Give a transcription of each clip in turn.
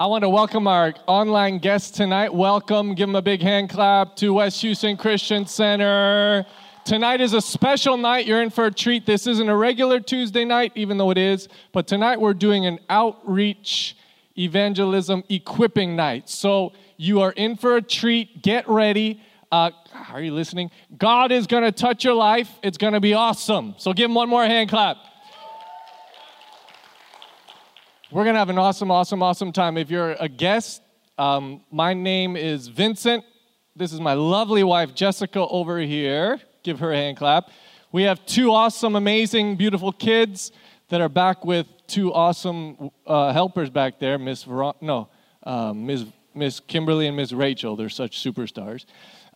I want to welcome our online guests tonight. Welcome, give them a big hand clap to West Houston Christian Center. Tonight is a special night. You're in for a treat. This isn't a regular Tuesday night, even though it is, but tonight we're doing an outreach evangelism equipping night. So you are in for a treat. Get ready. Uh, are you listening? God is going to touch your life. It's going to be awesome. So give him one more hand clap. We're going to have an awesome, awesome, awesome time. If you're a guest, um, my name is Vincent. This is my lovely wife, Jessica, over here. Give her a hand clap. We have two awesome, amazing, beautiful kids that are back with two awesome uh, helpers back there, Miss Veron- no, uh, Miss Miss Kimberly and Miss Rachel. They're such superstars.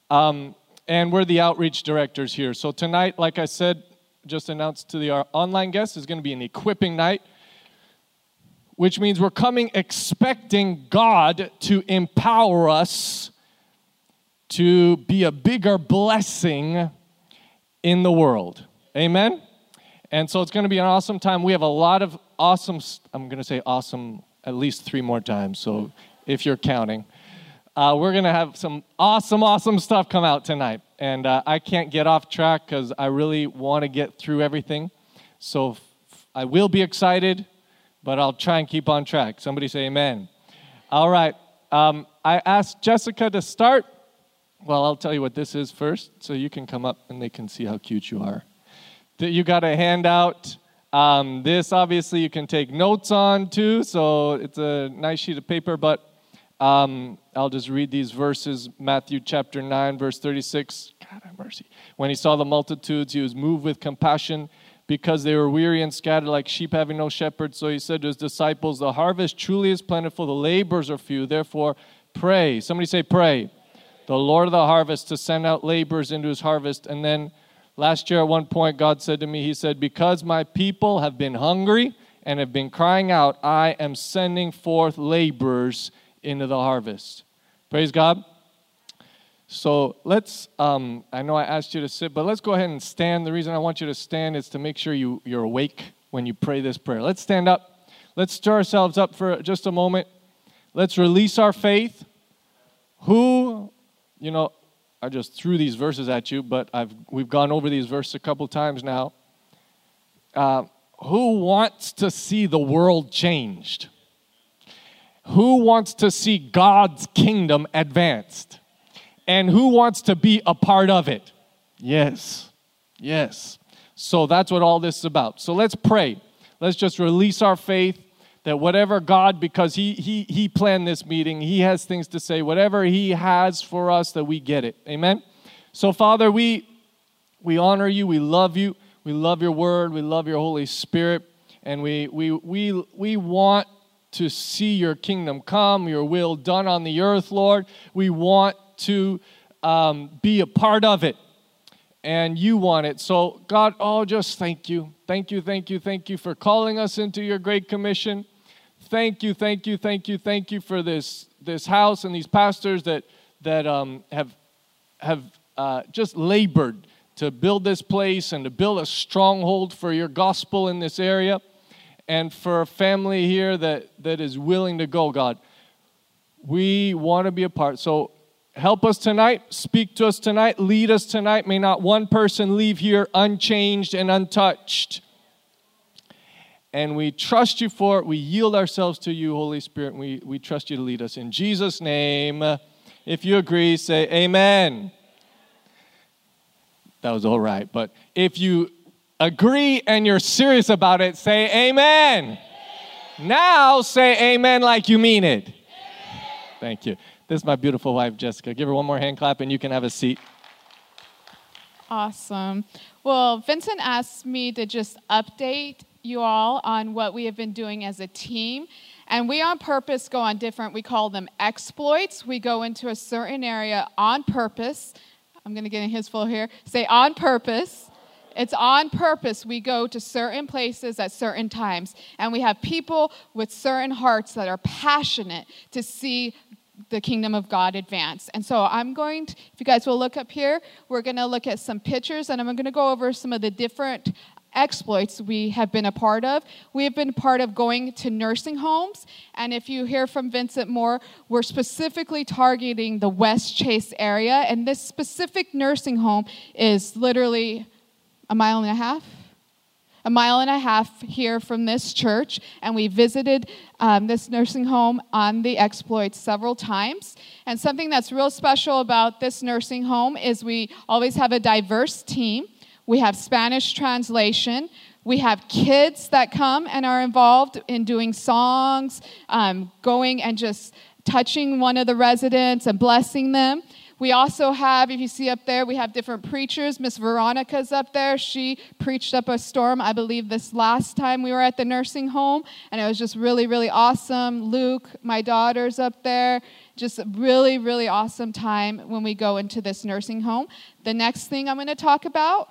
Um, and we're the outreach directors here. So tonight, like I said, just announced to the our online guests, is going to be an equipping night which means we're coming expecting God to empower us to be a bigger blessing in the world. Amen? And so it's going to be an awesome time. We have a lot of awesome, I'm going to say awesome at least three more times, so if you're counting. Uh, we're going to have some awesome, awesome stuff come out tonight. And uh, I can't get off track because I really want to get through everything. So f- I will be excited but I'll try and keep on track. Somebody say amen. All right. Um, I asked Jessica to start. Well, I'll tell you what this is first, so you can come up and they can see how cute you are. You got a handout. Um, this obviously you can take notes on too, so it's a nice sheet of paper, but um, I'll just read these verses Matthew chapter 9, verse 36. God have mercy. When he saw the multitudes, he was moved with compassion because they were weary and scattered like sheep having no shepherd. So he said to his disciples, The harvest truly is plentiful, the laborers are few. Therefore, pray. Somebody say, Pray. The Lord of the harvest to send out laborers into his harvest. And then last year at one point, God said to me, He said, Because my people have been hungry and have been crying out, I am sending forth laborers into the harvest. Praise God. So let's, um, I know I asked you to sit, but let's go ahead and stand. The reason I want you to stand is to make sure you, you're awake when you pray this prayer. Let's stand up. Let's stir ourselves up for just a moment. Let's release our faith. Who, you know, I just threw these verses at you, but I've, we've gone over these verses a couple times now. Uh, who wants to see the world changed? Who wants to see God's kingdom advanced? And who wants to be a part of it? Yes, yes. So that's what all this is about. So let's pray. Let's just release our faith that whatever God, because he, he, he planned this meeting, He has things to say, whatever He has for us, that we get it. Amen? So, Father, we, we honor you, we love you, we love your word, we love your Holy Spirit, and we, we, we, we want to see your kingdom come, your will done on the earth, Lord. We want to um, be a part of it and you want it. So, God, oh, just thank you. Thank you, thank you, thank you for calling us into your great commission. Thank you, thank you, thank you, thank you for this, this house and these pastors that, that um, have, have uh, just labored to build this place and to build a stronghold for your gospel in this area and for a family here that, that is willing to go, God. We want to be a part. So, Help us tonight. Speak to us tonight. Lead us tonight. May not one person leave here unchanged and untouched. And we trust you for it. We yield ourselves to you, Holy Spirit. we, we trust you to lead us. In Jesus' name, if you agree, say amen. That was all right. But if you agree and you're serious about it, say amen. amen. Now say amen like you mean it. Amen. Thank you. This is my beautiful wife, Jessica. Give her one more hand clap and you can have a seat. Awesome. Well, Vincent asked me to just update you all on what we have been doing as a team. And we on purpose go on different, we call them exploits. We go into a certain area on purpose. I'm going to get in his full here. Say on purpose. It's on purpose. We go to certain places at certain times, and we have people with certain hearts that are passionate to see the kingdom of God advance. And so I'm going to, if you guys will look up here, we're going to look at some pictures and I'm going to go over some of the different exploits we have been a part of. We have been part of going to nursing homes. And if you hear from Vincent more, we're specifically targeting the West Chase area. And this specific nursing home is literally a mile and a half a mile and a half here from this church, and we visited um, this nursing home on the exploits several times. And something that's real special about this nursing home is we always have a diverse team. We have Spanish translation. We have kids that come and are involved in doing songs, um, going and just touching one of the residents and blessing them. We also have, if you see up there, we have different preachers. Miss Veronica's up there. She preached up a storm, I believe, this last time we were at the nursing home, and it was just really, really awesome. Luke, my daughter's up there. Just a really, really awesome time when we go into this nursing home. The next thing I'm going to talk about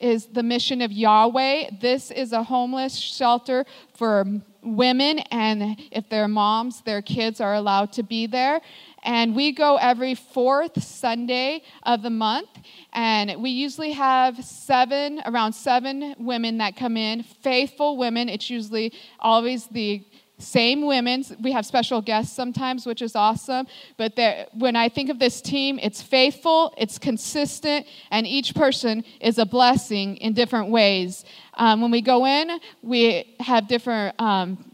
is the mission of Yahweh. This is a homeless shelter for women, and if they're moms, their kids are allowed to be there. And we go every fourth Sunday of the month. And we usually have seven, around seven women that come in, faithful women. It's usually always the same women. We have special guests sometimes, which is awesome. But when I think of this team, it's faithful, it's consistent, and each person is a blessing in different ways. Um, when we go in, we have different um,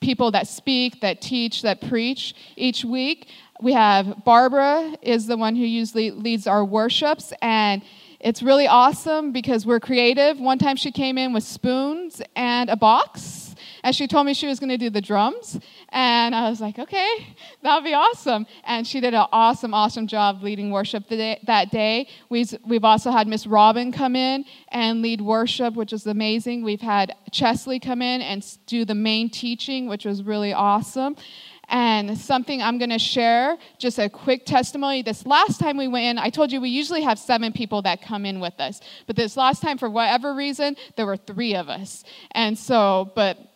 people that speak, that teach, that preach each week. We have Barbara is the one who usually leads our worships, and it's really awesome because we're creative. One time she came in with spoons and a box, and she told me she was going to do the drums. And I was like, okay, that would be awesome. And she did an awesome, awesome job leading worship day, that day. We've, we've also had Miss Robin come in and lead worship, which is amazing. We've had Chesley come in and do the main teaching, which was really awesome. And something I'm going to share, just a quick testimony. This last time we went in, I told you we usually have seven people that come in with us. But this last time, for whatever reason, there were three of us. And so, but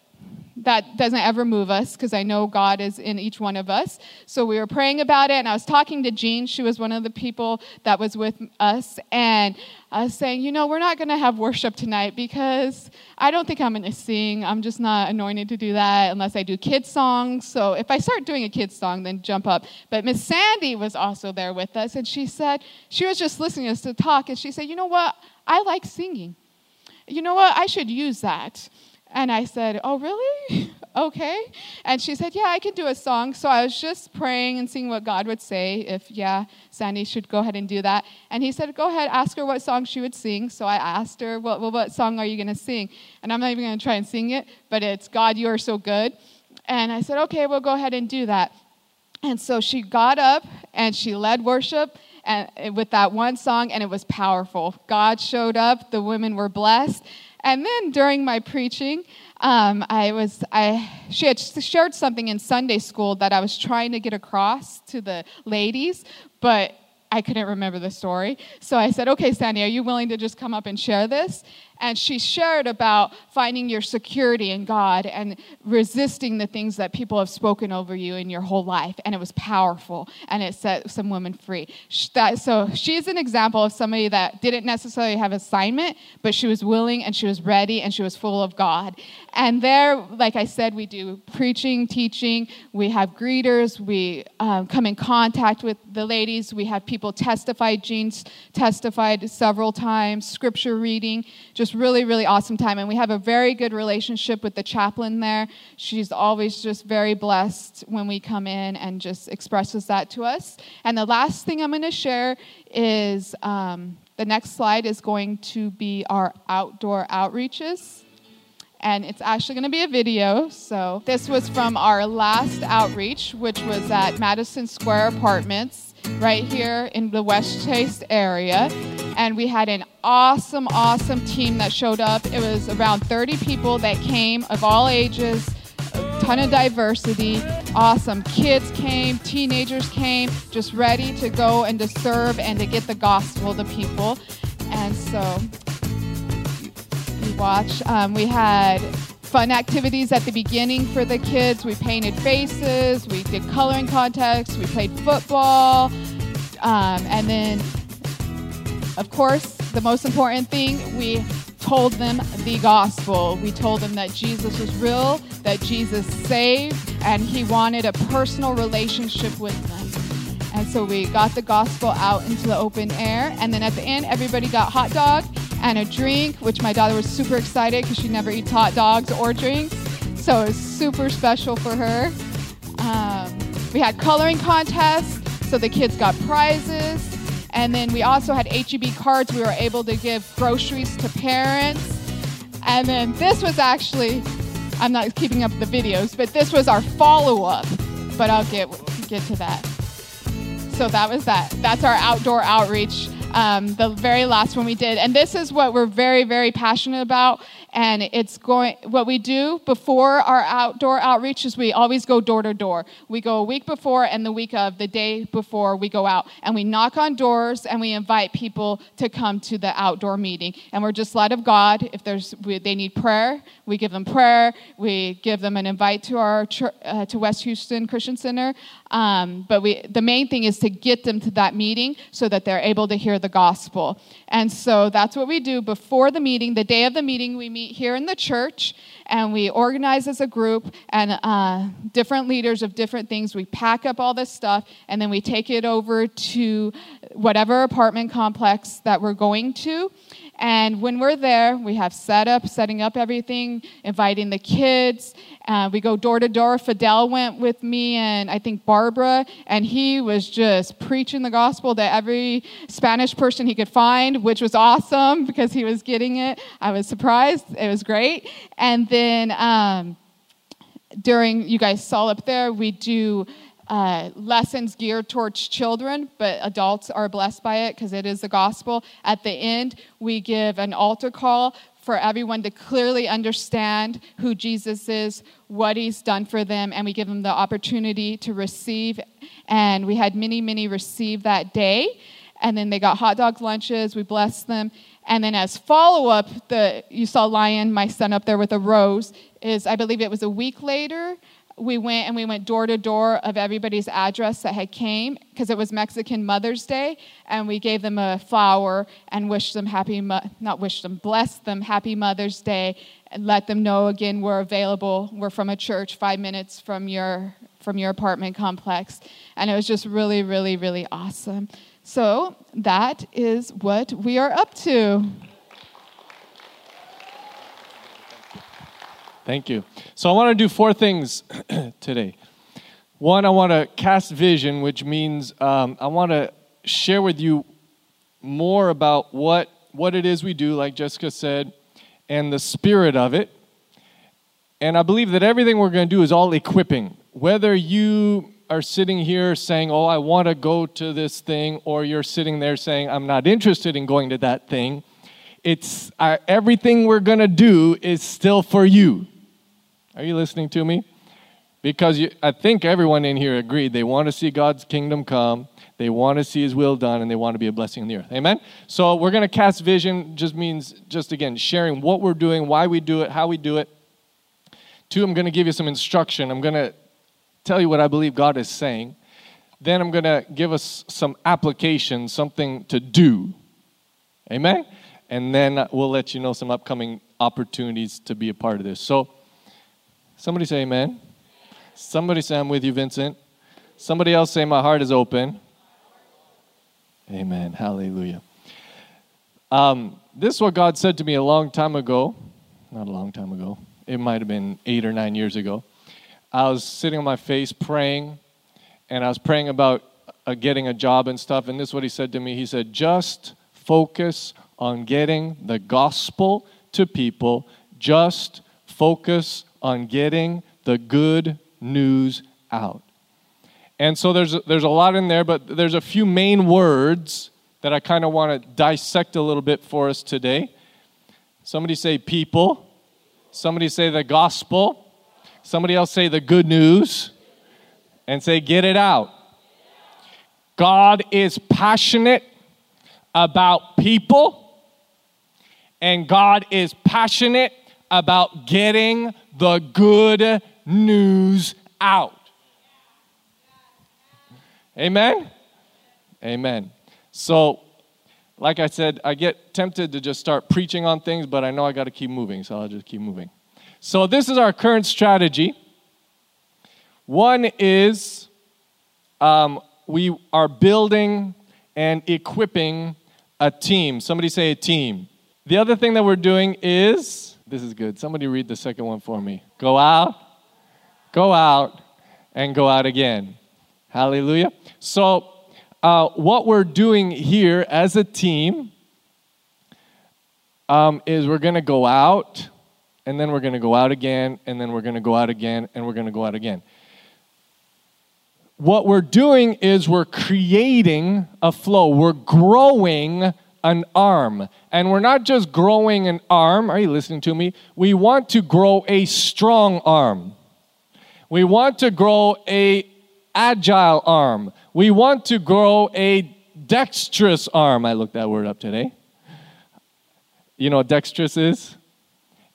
that doesn't ever move us because I know God is in each one of us. So we were praying about it, and I was talking to Jean. She was one of the people that was with us, and I was saying, you know, we're not going to have worship tonight because I don't think I'm going to sing. I'm just not anointed to do that unless I do kids songs. So if I start doing a kids song, then jump up. But Miss Sandy was also there with us, and she said she was just listening to us to talk, and she said, you know what? I like singing. You know what? I should use that. And I said, Oh, really? okay. And she said, Yeah, I can do a song. So I was just praying and seeing what God would say if, yeah, Sandy should go ahead and do that. And he said, Go ahead, ask her what song she would sing. So I asked her, Well, well what song are you going to sing? And I'm not even going to try and sing it, but it's God, You Are So Good. And I said, Okay, we'll go ahead and do that. And so she got up and she led worship and eh, with that one song, and it was powerful. God showed up, the women were blessed. And then during my preaching, um, I was I she had shared something in Sunday school that I was trying to get across to the ladies, but I couldn't remember the story. So I said, "Okay, Sandy, are you willing to just come up and share this?" And she shared about finding your security in God and resisting the things that people have spoken over you in your whole life. And it was powerful and it set some women free. So she's an example of somebody that didn't necessarily have assignment, but she was willing and she was ready and she was full of God. And there, like I said, we do preaching, teaching, we have greeters, we um, come in contact with the ladies, we have people testify. Jean's testified several times, scripture reading, just just really, really awesome time. And we have a very good relationship with the chaplain there. She's always just very blessed when we come in and just expresses that to us. And the last thing I'm going to share is um, the next slide is going to be our outdoor outreaches and it's actually going to be a video. So, this was from our last outreach, which was at Madison Square Apartments right here in the West Chase area. And we had an awesome, awesome team that showed up. It was around 30 people that came of all ages, a ton of diversity. Awesome. Kids came, teenagers came, just ready to go and to serve and to get the gospel to people. And so we watched. Um, we had fun activities at the beginning for the kids. We painted faces, we did coloring contests, we played football, um, and then, of course, the most important thing, we told them the gospel. We told them that Jesus was real, that Jesus saved, and he wanted a personal relationship with them. And so we got the gospel out into the open air. And then at the end, everybody got hot dog and a drink, which my daughter was super excited because she never eats hot dogs or drinks. So it was super special for her. Um, we had coloring contests, so the kids got prizes. And then we also had HEB cards. We were able to give groceries to parents. And then this was actually, I'm not keeping up the videos, but this was our follow up. But I'll get, get to that. So that was that. That's our outdoor outreach, um, the very last one we did. And this is what we're very, very passionate about and it's going what we do before our outdoor outreach is we always go door to door. We go a week before and the week of the day before we go out. And we knock on doors and we invite people to come to the outdoor meeting. And we're just led of god. If there's we, they need prayer we give them prayer. We give them an invite to our uh, to west houston christian center. Um, but we the main thing is to get them to that meeting so that they're able to hear the gospel. And so that's what we do before the meeting. The day of the meeting we meet here in the church and we organize as a group and uh, different leaders of different things. We pack up all this stuff and then we take it over to whatever apartment complex that we're going to. And when we're there, we have set up, setting up everything, inviting the kids. Uh, we go door to door. Fidel went with me and I think Barbara, and he was just preaching the gospel to every Spanish person he could find, which was awesome because he was getting it. I was surprised. It was great. And then um, during, you guys saw up there, we do uh, lessons geared towards children, but adults are blessed by it because it is the gospel. At the end, we give an altar call for everyone to clearly understand who Jesus is, what he's done for them, and we give them the opportunity to receive. And we had many, many receive that day. And then they got hot dogs, lunches, we blessed them. And then as follow up, the you saw Lion, my son up there with a rose, is I believe it was a week later we went and we went door to door of everybody's address that had came because it was Mexican Mother's Day, and we gave them a flower and wished them happy, not wished them, blessed them happy Mother's Day, and let them know again we're available. We're from a church five minutes from your from your apartment complex, and it was just really, really, really awesome. So that is what we are up to. Thank you. So I want to do four things today. One, I want to cast vision, which means um, I want to share with you more about what what it is we do, like Jessica said, and the spirit of it. And I believe that everything we're going to do is all equipping. Whether you are sitting here saying, "Oh, I want to go to this thing," or you're sitting there saying, "I'm not interested in going to that thing," it's uh, everything we're going to do is still for you. Are you listening to me? Because you, I think everyone in here agreed they want to see God's kingdom come, they want to see His will done, and they want to be a blessing in the earth. Amen? So we're going to cast vision, just means, just again, sharing what we're doing, why we do it, how we do it. Two, I'm going to give you some instruction. I'm going to tell you what I believe God is saying. Then I'm going to give us some application, something to do. Amen? And then we'll let you know some upcoming opportunities to be a part of this. So, Somebody say amen. Somebody say, I'm with you, Vincent. Somebody else say, My heart is open. Amen. Hallelujah. Um, this is what God said to me a long time ago. Not a long time ago. It might have been eight or nine years ago. I was sitting on my face praying, and I was praying about uh, getting a job and stuff. And this is what He said to me He said, Just focus on getting the gospel to people. Just focus on getting the good news out. And so there's, there's a lot in there, but there's a few main words that I kind of want to dissect a little bit for us today. Somebody say people. Somebody say the gospel. Somebody else say the good news. And say get it out. God is passionate about people, and God is passionate about getting the good news out. Amen? Amen. So, like I said, I get tempted to just start preaching on things, but I know I got to keep moving, so I'll just keep moving. So, this is our current strategy. One is um, we are building and equipping a team. Somebody say a team. The other thing that we're doing is this is good. Somebody read the second one for me. Go out, go out, and go out again. Hallelujah. So, uh, what we're doing here as a team um, is we're going to go out, and then we're going to go out again, and then we're going to go out again, and we're going to go out again. What we're doing is we're creating a flow, we're growing an arm. And we're not just growing an arm, are you listening to me? We want to grow a strong arm. We want to grow a agile arm. We want to grow a dexterous arm. I looked that word up today. You know what dexterous is?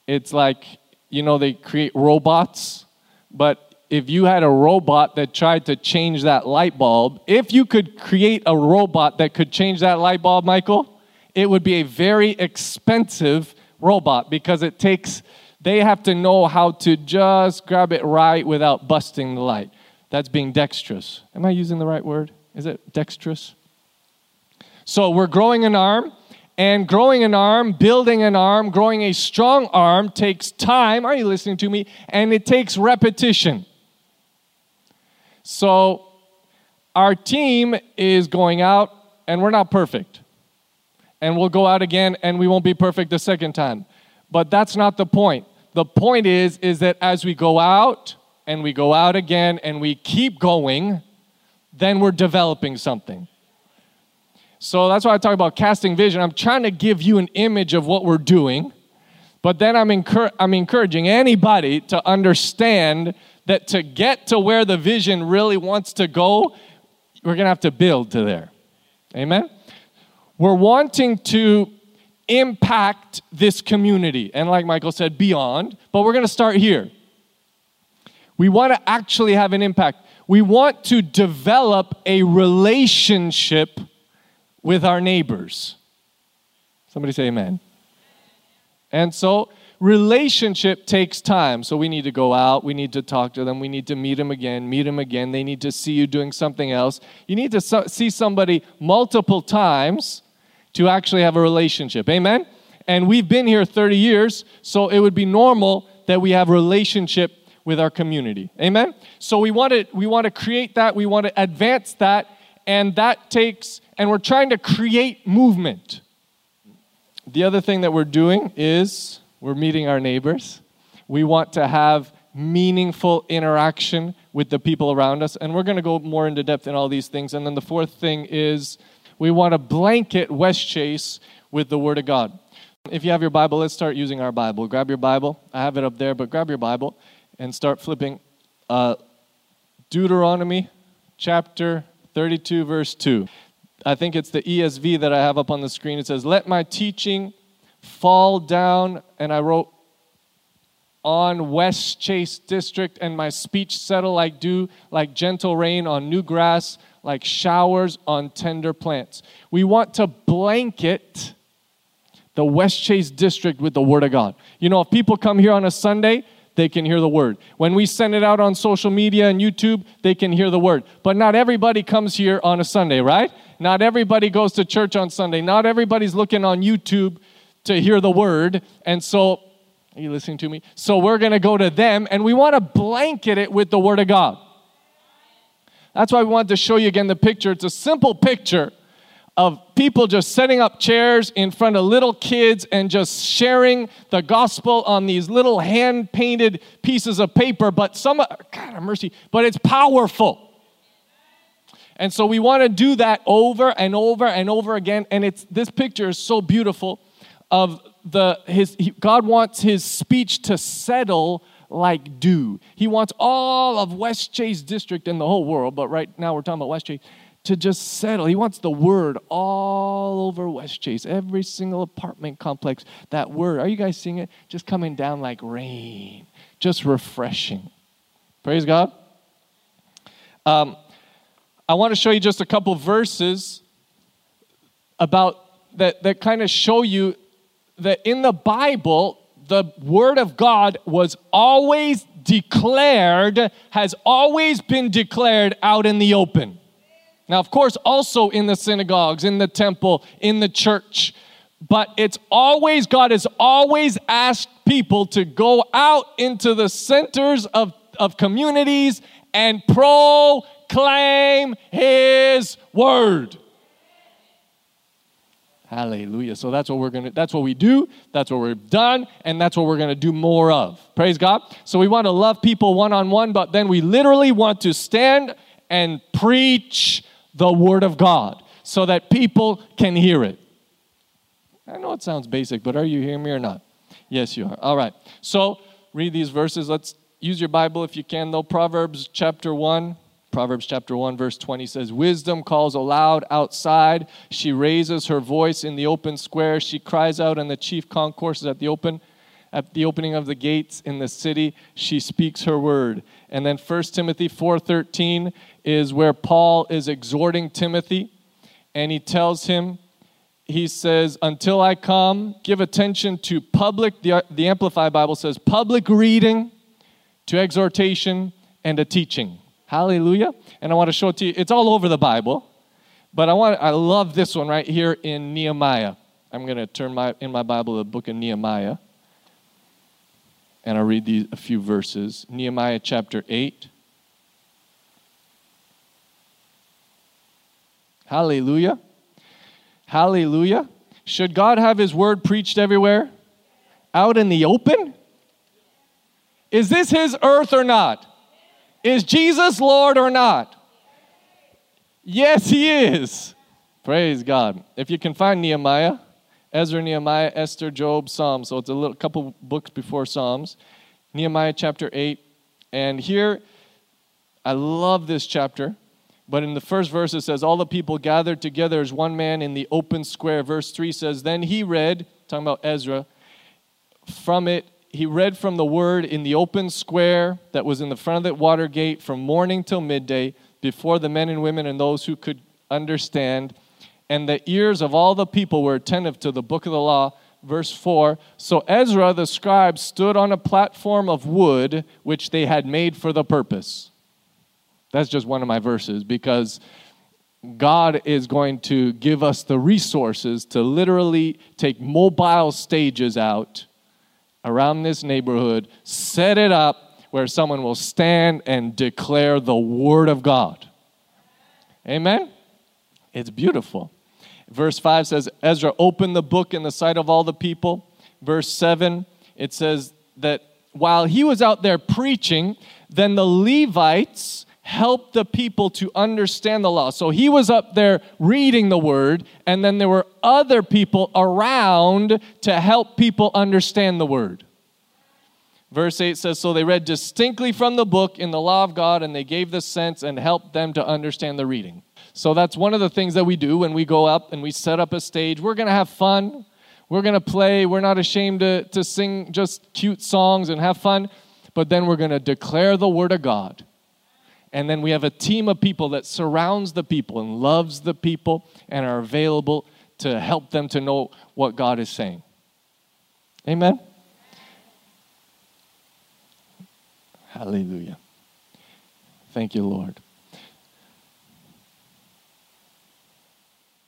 It's like, you know, they create robots, but if you had a robot that tried to change that light bulb, if you could create a robot that could change that light bulb, Michael, it would be a very expensive robot because it takes, they have to know how to just grab it right without busting the light. That's being dexterous. Am I using the right word? Is it dexterous? So we're growing an arm, and growing an arm, building an arm, growing a strong arm takes time. Are you listening to me? And it takes repetition. So our team is going out, and we're not perfect. And we'll go out again, and we won't be perfect the second time. But that's not the point. The point is, is that as we go out, and we go out again and we keep going, then we're developing something. So that's why I talk about casting vision. I'm trying to give you an image of what we're doing, but then I'm, encur- I'm encouraging anybody to understand that to get to where the vision really wants to go, we're going to have to build to there. Amen? We're wanting to impact this community, and like Michael said, beyond, but we're going to start here. We want to actually have an impact. We want to develop a relationship with our neighbors. Somebody say amen. And so, relationship takes time. So, we need to go out, we need to talk to them, we need to meet them again, meet them again. They need to see you doing something else. You need to so- see somebody multiple times to actually have a relationship. Amen? And we've been here 30 years, so it would be normal that we have relationship with our community. Amen? So we want to we want to create that, we want to advance that, and that takes and we're trying to create movement. The other thing that we're doing is we're meeting our neighbors. We want to have meaningful interaction with the people around us, and we're going to go more into depth in all these things. And then the fourth thing is we want to blanket West Chase with the Word of God. If you have your Bible, let's start using our Bible. Grab your Bible. I have it up there, but grab your Bible and start flipping uh, Deuteronomy chapter 32, verse 2. I think it's the ESV that I have up on the screen. It says, Let my teaching fall down, and I wrote, on West Chase District, and my speech settle like dew, like gentle rain on new grass, like showers on tender plants. We want to blanket the West Chase District with the Word of God. You know, if people come here on a Sunday, they can hear the word. When we send it out on social media and YouTube, they can hear the word. But not everybody comes here on a Sunday, right? Not everybody goes to church on Sunday. Not everybody's looking on YouTube to hear the word. And so, are you listening to me? So we're going to go to them and we want to blanket it with the word of God. That's why we wanted to show you again the picture. It's a simple picture of people just setting up chairs in front of little kids and just sharing the gospel on these little hand painted pieces of paper. But some, God have mercy, but it's powerful. And so we want to do that over and over and over again. And it's this picture is so beautiful of the his he, God wants his speech to settle like dew. He wants all of West Chase District and the whole world, but right now we're talking about West Chase to just settle. He wants the word all over West Chase, every single apartment complex. That word, are you guys seeing it? Just coming down like rain, just refreshing. Praise God. Um, I want to show you just a couple verses about that, that kind of show you that in the Bible, the Word of God was always declared, has always been declared out in the open. Now, of course, also in the synagogues, in the temple, in the church, but it's always, God has always asked people to go out into the centers of, of communities and proclaim His Word. Hallelujah. So that's what we're going to that's what we do, that's what we've done, and that's what we're going to do more of. Praise God. So we want to love people one on one, but then we literally want to stand and preach the word of God so that people can hear it. I know it sounds basic, but are you hearing me or not? Yes, you are. All right. So read these verses. Let's use your Bible if you can, though. Proverbs chapter 1. Proverbs chapter 1, verse 20 says, Wisdom calls aloud outside. She raises her voice in the open square. She cries out in the chief concourses at the open. At the opening of the gates in the city, she speaks her word. And then 1 Timothy 4:13 is where Paul is exhorting Timothy, and he tells him, he says, Until I come, give attention to public, the, the Amplified Bible says, public reading, to exhortation, and to teaching. Hallelujah. And I want to show it to you. It's all over the Bible, but I want I love this one right here in Nehemiah. I'm going to turn my in my Bible the book of Nehemiah. And I'll read these a few verses. Nehemiah chapter 8. Hallelujah. Hallelujah. Should God have his word preached everywhere? Out in the open? Is this his earth or not? Is Jesus Lord or not? Yes, he is. Praise God. If you can find Nehemiah, Ezra, Nehemiah, Esther, Job, Psalms. So it's a little couple books before Psalms. Nehemiah chapter 8. And here, I love this chapter. But in the first verse, it says, All the people gathered together as one man in the open square. Verse 3 says, Then he read, talking about Ezra, from it he read from the word in the open square that was in the front of the water gate from morning till midday before the men and women and those who could understand. And the ears of all the people were attentive to the book of the law. Verse 4 So Ezra the scribe stood on a platform of wood which they had made for the purpose. That's just one of my verses because God is going to give us the resources to literally take mobile stages out around this neighborhood, set it up where someone will stand and declare the Word of God. Amen? It's beautiful. Verse 5 says, Ezra opened the book in the sight of all the people. Verse 7, it says that while he was out there preaching, then the Levites help the people to understand the law. So he was up there reading the word, and then there were other people around to help people understand the word. Verse 8 says So they read distinctly from the book in the law of God, and they gave the sense and helped them to understand the reading. So that's one of the things that we do when we go up and we set up a stage. We're going to have fun. We're going to play. We're not ashamed to, to sing just cute songs and have fun. But then we're going to declare the word of God and then we have a team of people that surrounds the people and loves the people and are available to help them to know what God is saying. Amen? Hallelujah. Thank you, Lord.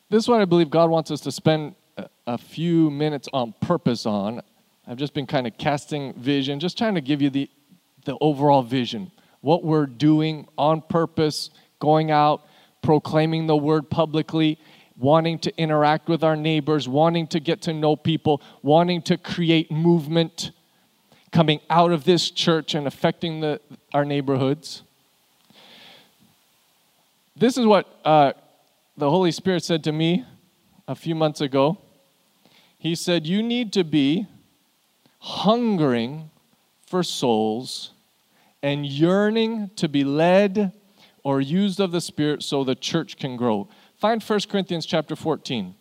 This is what I believe God wants us to spend a few minutes on purpose on. I've just been kind of casting vision, just trying to give you the, the overall vision what we're doing on purpose, going out, proclaiming the word publicly, wanting to interact with our neighbors, wanting to get to know people, wanting to create movement coming out of this church and affecting the, our neighborhoods. This is what uh, the Holy Spirit said to me a few months ago. He said, You need to be hungering for souls and yearning to be led or used of the Spirit so the church can grow. Find 1 Corinthians chapter 14.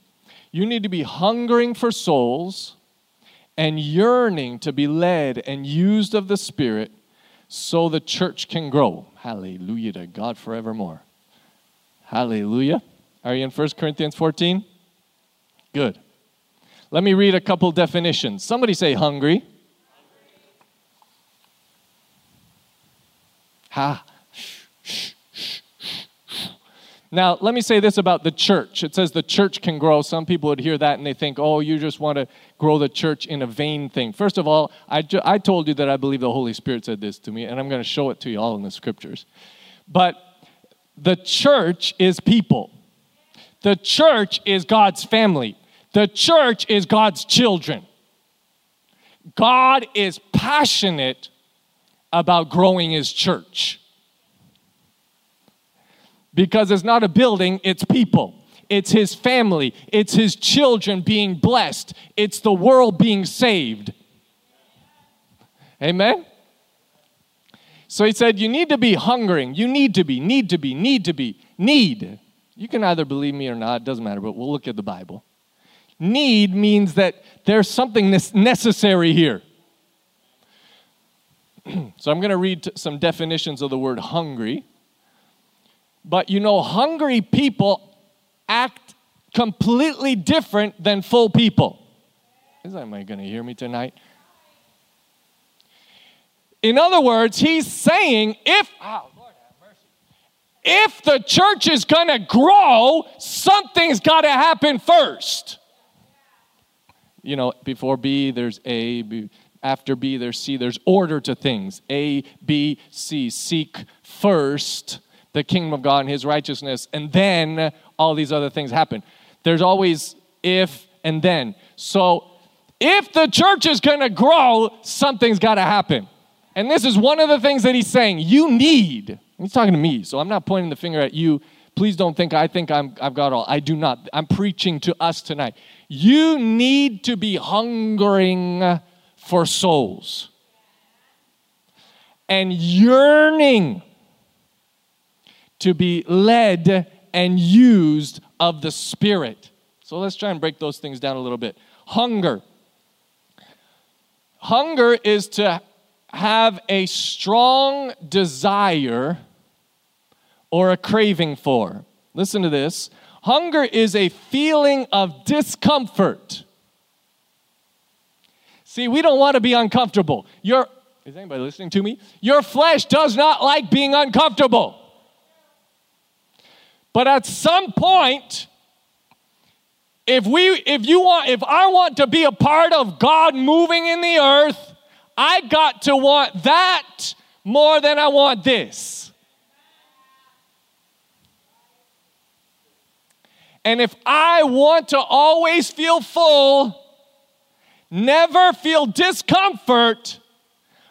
You need to be hungering for souls and yearning to be led and used of the Spirit so the church can grow. Hallelujah to God forevermore. Hallelujah. Are you in 1 Corinthians 14? Good. Let me read a couple definitions. Somebody say hungry. Ha. Now, let me say this about the church. It says the church can grow. Some people would hear that and they think, oh, you just want to grow the church in a vain thing. First of all, I, ju- I told you that I believe the Holy Spirit said this to me, and I'm going to show it to you all in the scriptures. But the church is people, the church is God's family, the church is God's children. God is passionate about growing his church because it's not a building, it's people. It's his family, it's his children being blessed, it's the world being saved. Amen? So he said, You need to be hungering. You need to be, need to be, need to be, need. You can either believe me or not, it doesn't matter, but we'll look at the Bible. Need means that there's something necessary here. so I'm going to read some definitions of the word hungry. But you know, hungry people act completely different than full people. Is anybody going to hear me tonight? In other words, he's saying if oh, if the church is going to grow, something's got to happen first. You know, before B, there's A. B, after B, there's C. There's order to things. A, B, C. Seek first the kingdom of God and his righteousness, and then all these other things happen. There's always if and then. So if the church is going to grow, something's got to happen. And this is one of the things that he's saying. You need, he's talking to me, so I'm not pointing the finger at you. Please don't think I think I'm, I've got all. I do not. I'm preaching to us tonight. You need to be hungering for souls and yearning to be led and used of the Spirit. So let's try and break those things down a little bit. Hunger. Hunger is to have a strong desire or a craving for. Listen to this. Hunger is a feeling of discomfort. See, we don't want to be uncomfortable. Your is anybody listening to me? Your flesh does not like being uncomfortable. But at some point, if we if you want if I want to be a part of God moving in the earth, I got to want that more than I want this. And if I want to always feel full, never feel discomfort,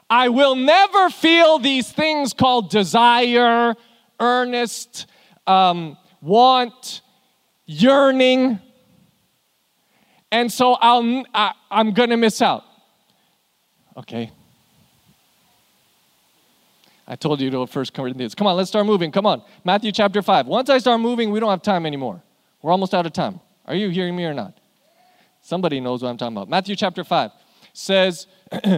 I will never feel these things called desire, earnest, um, want, yearning. And so I'll, I, I'm going to miss out. Okay. I told you to first Corinthians. Come on, let's start moving. Come on. Matthew chapter 5. Once I start moving, we don't have time anymore. We're almost out of time. Are you hearing me or not? Somebody knows what I'm talking about. Matthew chapter 5 says,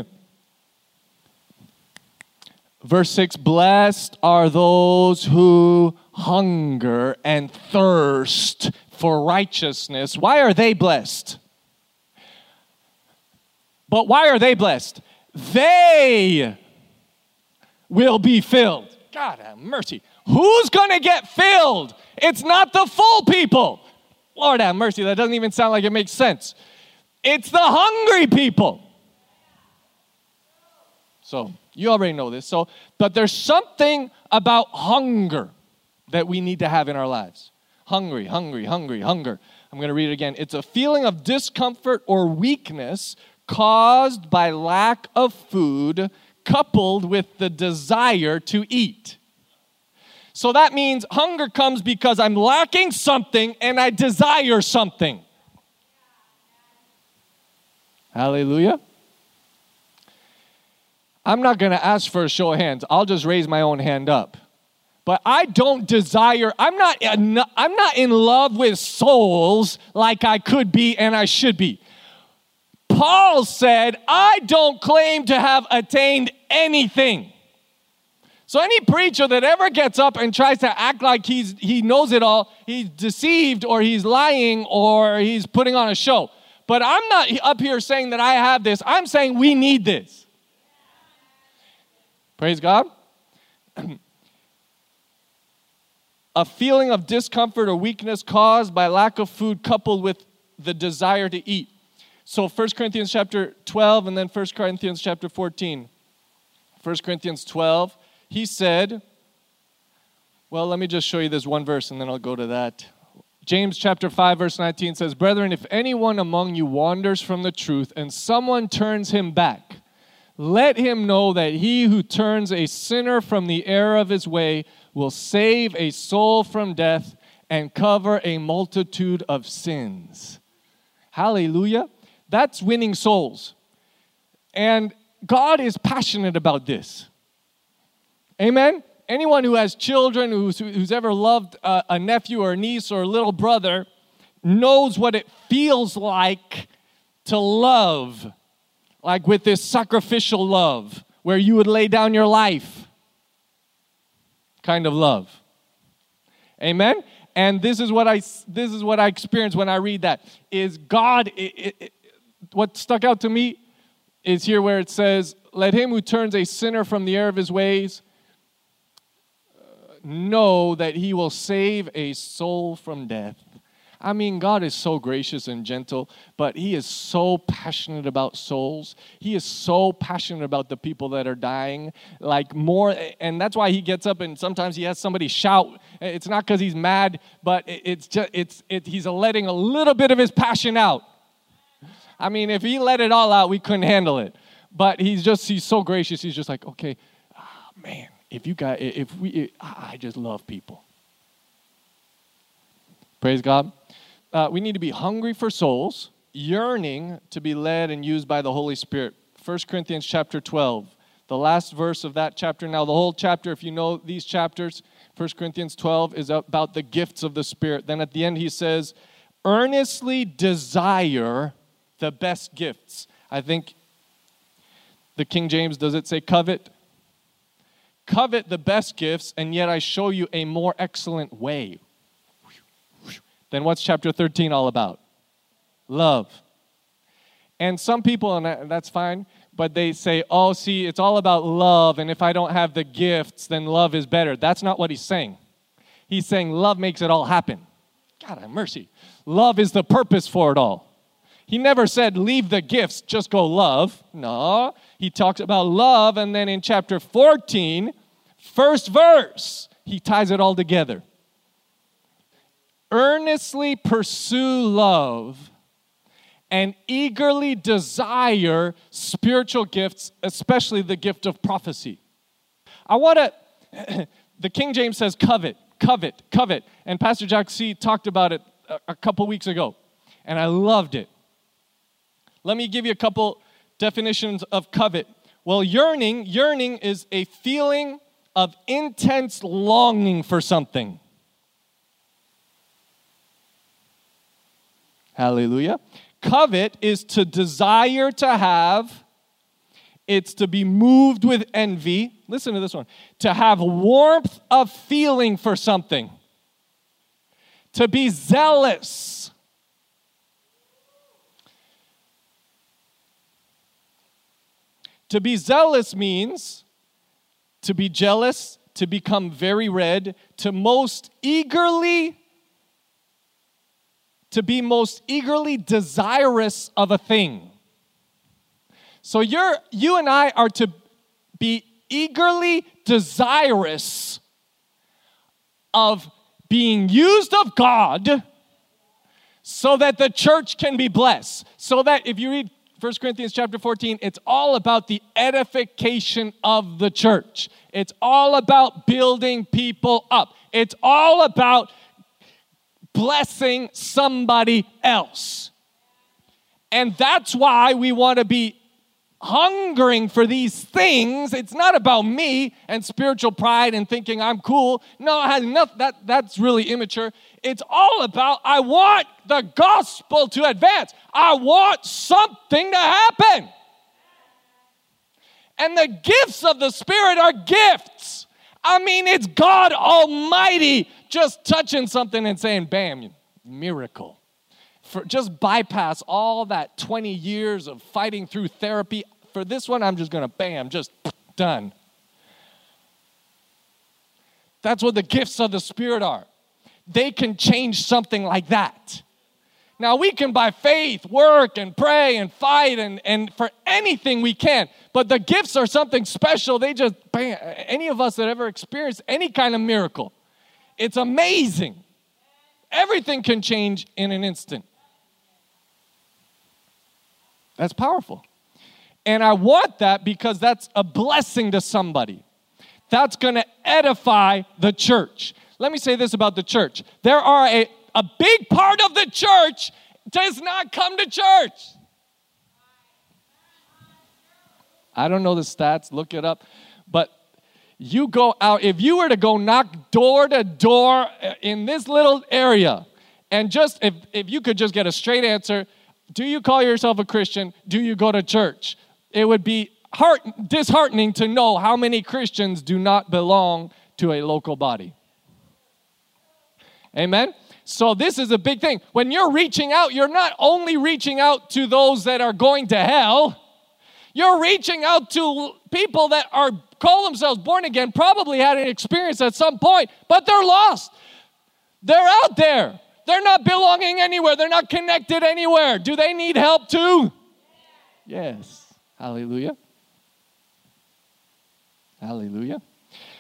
verse 6 Blessed are those who hunger and thirst for righteousness. Why are they blessed? But why are they blessed? They will be filled. God have mercy. Who's going to get filled? It's not the full people. Lord have mercy. That doesn't even sound like it makes sense. It's the hungry people. So, you already know this. So, but there's something about hunger that we need to have in our lives. Hungry, hungry, hungry, hunger. I'm going to read it again. It's a feeling of discomfort or weakness caused by lack of food coupled with the desire to eat. So that means hunger comes because I'm lacking something and I desire something. Hallelujah. I'm not going to ask for a show of hands. I'll just raise my own hand up. But I don't desire, I'm not, I'm not in love with souls like I could be and I should be. Paul said, I don't claim to have attained anything. So any preacher that ever gets up and tries to act like he's he knows it all, he's deceived or he's lying or he's putting on a show. But I'm not up here saying that I have this. I'm saying we need this. Praise God. a feeling of discomfort or weakness caused by lack of food coupled with the desire to eat. So 1 Corinthians chapter 12 and then 1 Corinthians chapter 14. 1 Corinthians 12 he said, well, let me just show you this one verse and then I'll go to that. James chapter 5 verse 19 says, "Brethren, if anyone among you wanders from the truth and someone turns him back, let him know that he who turns a sinner from the error of his way will save a soul from death and cover a multitude of sins." Hallelujah. That's winning souls. And God is passionate about this. Amen? Anyone who has children, who's, who's ever loved a, a nephew or a niece or a little brother, knows what it feels like to love, like with this sacrificial love, where you would lay down your life kind of love. Amen? And this is what I this is what I experience when I read that is God it, it, what stuck out to me is here where it says let him who turns a sinner from the error of his ways know that He will save a soul from death. I mean, God is so gracious and gentle, but He is so passionate about souls. He is so passionate about the people that are dying, like more, and that's why He gets up and sometimes He has somebody shout. It's not because He's mad, but it's just it's it, He's letting a little bit of His passion out. I mean, if He let it all out, we couldn't handle it. But He's just He's so gracious. He's just like, okay, oh, man, if you got, if we, I just love people. Praise God. Uh, we need to be hungry for souls, yearning to be led and used by the Holy Spirit. 1 Corinthians chapter 12, the last verse of that chapter. Now, the whole chapter, if you know these chapters, 1 Corinthians 12 is about the gifts of the Spirit. Then at the end, he says, earnestly desire the best gifts. I think the King James, does it say covet? Covet the best gifts, and yet I show you a more excellent way. Then what's chapter 13 all about? Love. And some people, and that's fine, but they say, oh, see, it's all about love, and if I don't have the gifts, then love is better. That's not what he's saying. He's saying love makes it all happen. God have mercy. Love is the purpose for it all. He never said, leave the gifts, just go love. No, he talks about love, and then in chapter 14, first verse, he ties it all together. Earnestly pursue love and eagerly desire spiritual gifts, especially the gift of prophecy. I want to, the King James says covet, covet, covet. And Pastor Jack C talked about it a, a couple weeks ago, and I loved it. Let me give you a couple definitions of covet. Well, yearning, yearning is a feeling of intense longing for something. Hallelujah. Covet is to desire to have, it's to be moved with envy. Listen to this one to have warmth of feeling for something, to be zealous To be zealous means to be jealous, to become very red, to most eagerly to be most eagerly desirous of a thing. So you're you and I are to be eagerly desirous of being used of God so that the church can be blessed. So that if you read 1 Corinthians chapter 14, it's all about the edification of the church. It's all about building people up. It's all about blessing somebody else. And that's why we want to be hungering for these things. It's not about me and spiritual pride and thinking I'm cool. No, it has enough that that's really immature. It's all about I want the gospel to advance. I want something to happen. And the gifts of the Spirit are gifts. I mean, it's God Almighty just touching something and saying, bam, miracle. For just bypass all that 20 years of fighting through therapy. For this one, I'm just gonna bam, just done. That's what the gifts of the Spirit are. They can change something like that. Now, we can by faith work and pray and fight and, and for anything we can, but the gifts are something special. They just, bam, any of us that ever experienced any kind of miracle, it's amazing. Everything can change in an instant. That's powerful. And I want that because that's a blessing to somebody. That's going to edify the church. Let me say this about the church there are a, a big part of the church does not come to church. I don't know the stats, look it up. But you go out, if you were to go knock door to door uh, in this little area, and just if, if you could just get a straight answer, do you call yourself a Christian? Do you go to church? It would be heart, disheartening to know how many Christians do not belong to a local body. Amen? So, this is a big thing. When you're reaching out, you're not only reaching out to those that are going to hell, you're reaching out to people that are call themselves born again, probably had an experience at some point, but they're lost. They're out there. They're not belonging anywhere. They're not connected anywhere. Do they need help too? Yes. Hallelujah. Hallelujah.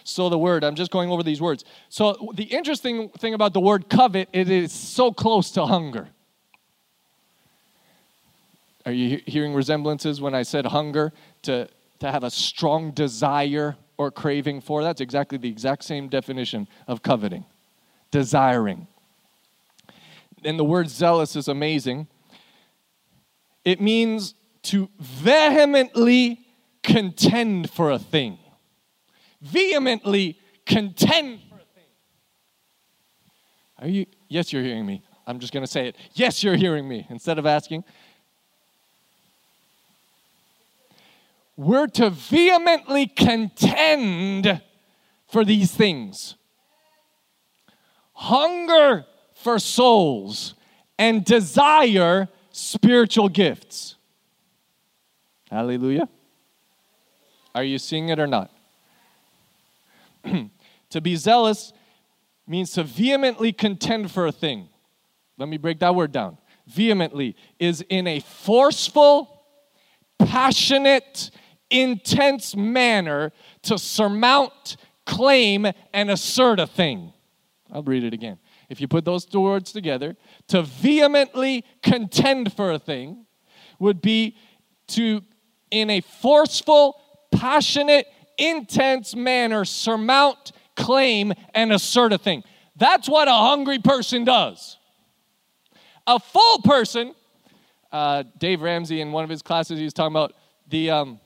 So the word, I'm just going over these words. So the interesting thing about the word covet, it is so close to hunger. Are you hearing resemblances when I said hunger to, to have a strong desire or craving for? That's exactly the exact same definition of coveting, desiring. And the word zealous is amazing. It means to vehemently contend for a thing vehemently contend for a thing. Are you? Yes, you're hearing me. I'm just going to say it. Yes, you're hearing me. Instead of asking, we're to vehemently contend for these things hunger for souls and desire spiritual gifts. Hallelujah. Are you seeing it or not? to be zealous means to vehemently contend for a thing. Let me break that word down. Vehemently is in a forceful, passionate, intense manner to surmount, claim, and assert a thing. I'll read it again. If you put those two words together, to vehemently contend for a thing would be to, in a forceful, passionate, intense manner surmount, claim, and assert a thing. That's what a hungry person does. A full person, uh, Dave Ramsey in one of his classes, he was talking about the, um,